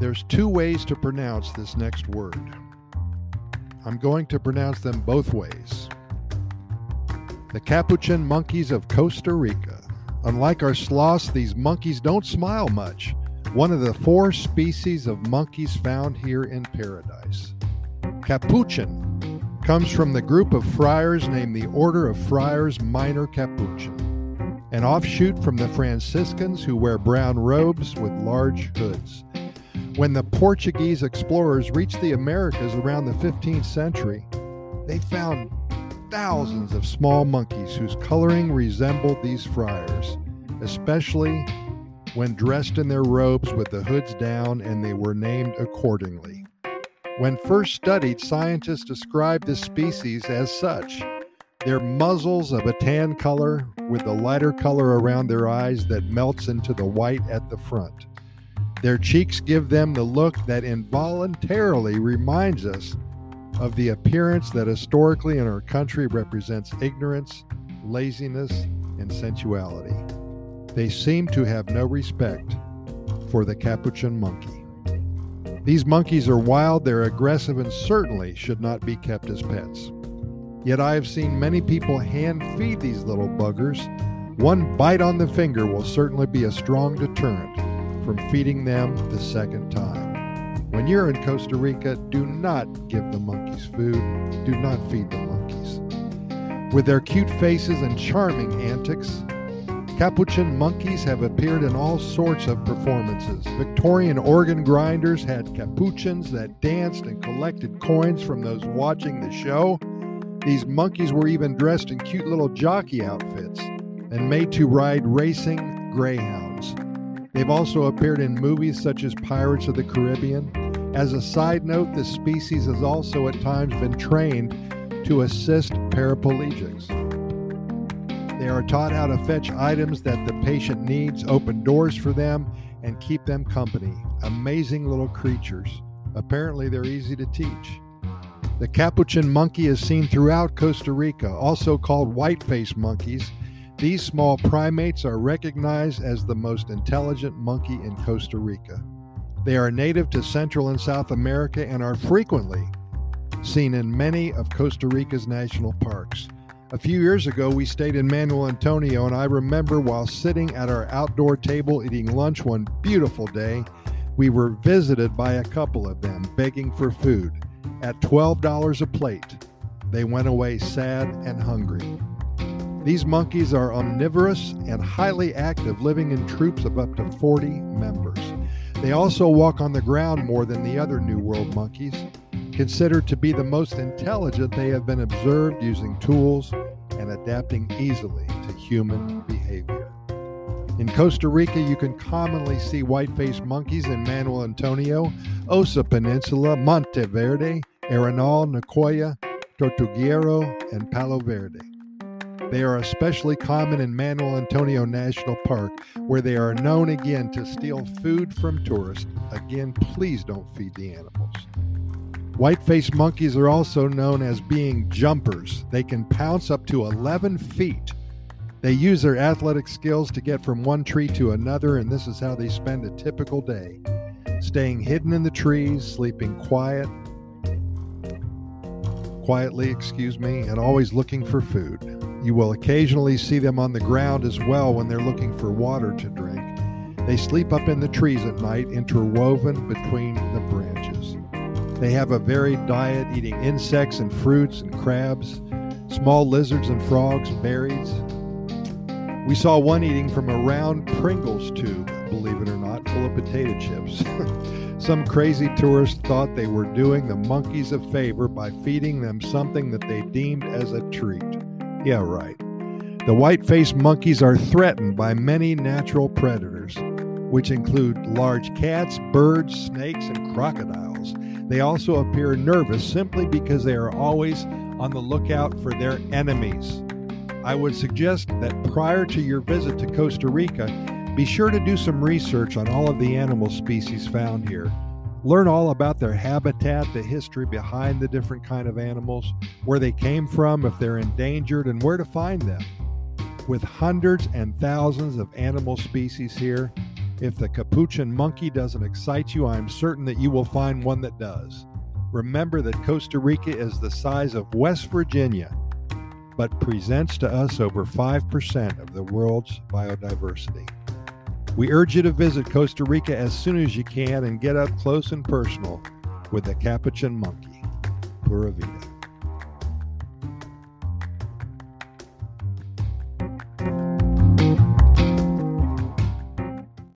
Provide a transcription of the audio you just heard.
There's two ways to pronounce this next word. I'm going to pronounce them both ways. The capuchin monkeys of Costa Rica. Unlike our sloths, these monkeys don't smile much. One of the four species of monkeys found here in paradise. Capuchin comes from the group of friars named the Order of Friars Minor Capuchin, an offshoot from the Franciscans who wear brown robes with large hoods. When the Portuguese explorers reached the Americas around the 15th century, they found thousands of small monkeys whose coloring resembled these friars, especially when dressed in their robes with the hoods down, and they were named accordingly. When first studied, scientists described this species as such. Their muzzles of a tan color with the lighter color around their eyes that melts into the white at the front. Their cheeks give them the look that involuntarily reminds us of the appearance that historically in our country represents ignorance, laziness, and sensuality. They seem to have no respect for the capuchin monkey. These monkeys are wild, they're aggressive, and certainly should not be kept as pets. Yet I have seen many people hand feed these little buggers. One bite on the finger will certainly be a strong deterrent from feeding them the second time. When you're in Costa Rica, do not give the monkeys food. Do not feed the monkeys. With their cute faces and charming antics, Capuchin monkeys have appeared in all sorts of performances. Victorian organ grinders had capuchins that danced and collected coins from those watching the show. These monkeys were even dressed in cute little jockey outfits and made to ride racing greyhounds. They've also appeared in movies such as Pirates of the Caribbean. As a side note, this species has also at times been trained to assist paraplegics. They are taught how to fetch items that the patient needs, open doors for them, and keep them company. Amazing little creatures. Apparently, they're easy to teach. The capuchin monkey is seen throughout Costa Rica, also called white face monkeys these small primates are recognized as the most intelligent monkey in Costa Rica. They are native to Central and South America and are frequently seen in many of Costa Rica's national parks. A few years ago, we stayed in Manuel Antonio, and I remember while sitting at our outdoor table eating lunch one beautiful day, we were visited by a couple of them begging for food. At $12 a plate, they went away sad and hungry. These monkeys are omnivorous and highly active, living in troops of up to 40 members. They also walk on the ground more than the other New World monkeys. Considered to be the most intelligent, they have been observed using tools and adapting easily to human behavior. In Costa Rica, you can commonly see white faced monkeys in Manuel Antonio, Osa Peninsula, Monteverde, Arenal, Nicoya, Tortuguero, and Palo Verde. They are especially common in Manuel Antonio National Park, where they are known again to steal food from tourists. Again, please don't feed the animals. White faced monkeys are also known as being jumpers. They can pounce up to 11 feet. They use their athletic skills to get from one tree to another, and this is how they spend a typical day staying hidden in the trees, sleeping quiet, quietly, excuse me, and always looking for food. You will occasionally see them on the ground as well when they're looking for water to drink. They sleep up in the trees at night, interwoven between the branches. They have a varied diet, eating insects and fruits and crabs, small lizards and frogs, berries. We saw one eating from a round Pringles tube, believe it or not, full of potato chips. Some crazy tourist thought they were doing the monkeys a favor by feeding them something that they deemed as a treat. Yeah, right. The white faced monkeys are threatened by many natural predators, which include large cats, birds, snakes, and crocodiles. They also appear nervous simply because they are always on the lookout for their enemies. I would suggest that prior to your visit to Costa Rica, be sure to do some research on all of the animal species found here. Learn all about their habitat, the history behind the different kind of animals, where they came from, if they're endangered, and where to find them. With hundreds and thousands of animal species here, If the capuchin monkey doesn't excite you, I am certain that you will find one that does. Remember that Costa Rica is the size of West Virginia, but presents to us over 5% of the world's biodiversity. We urge you to visit Costa Rica as soon as you can and get up close and personal with the capuchin monkey. Pura Vida.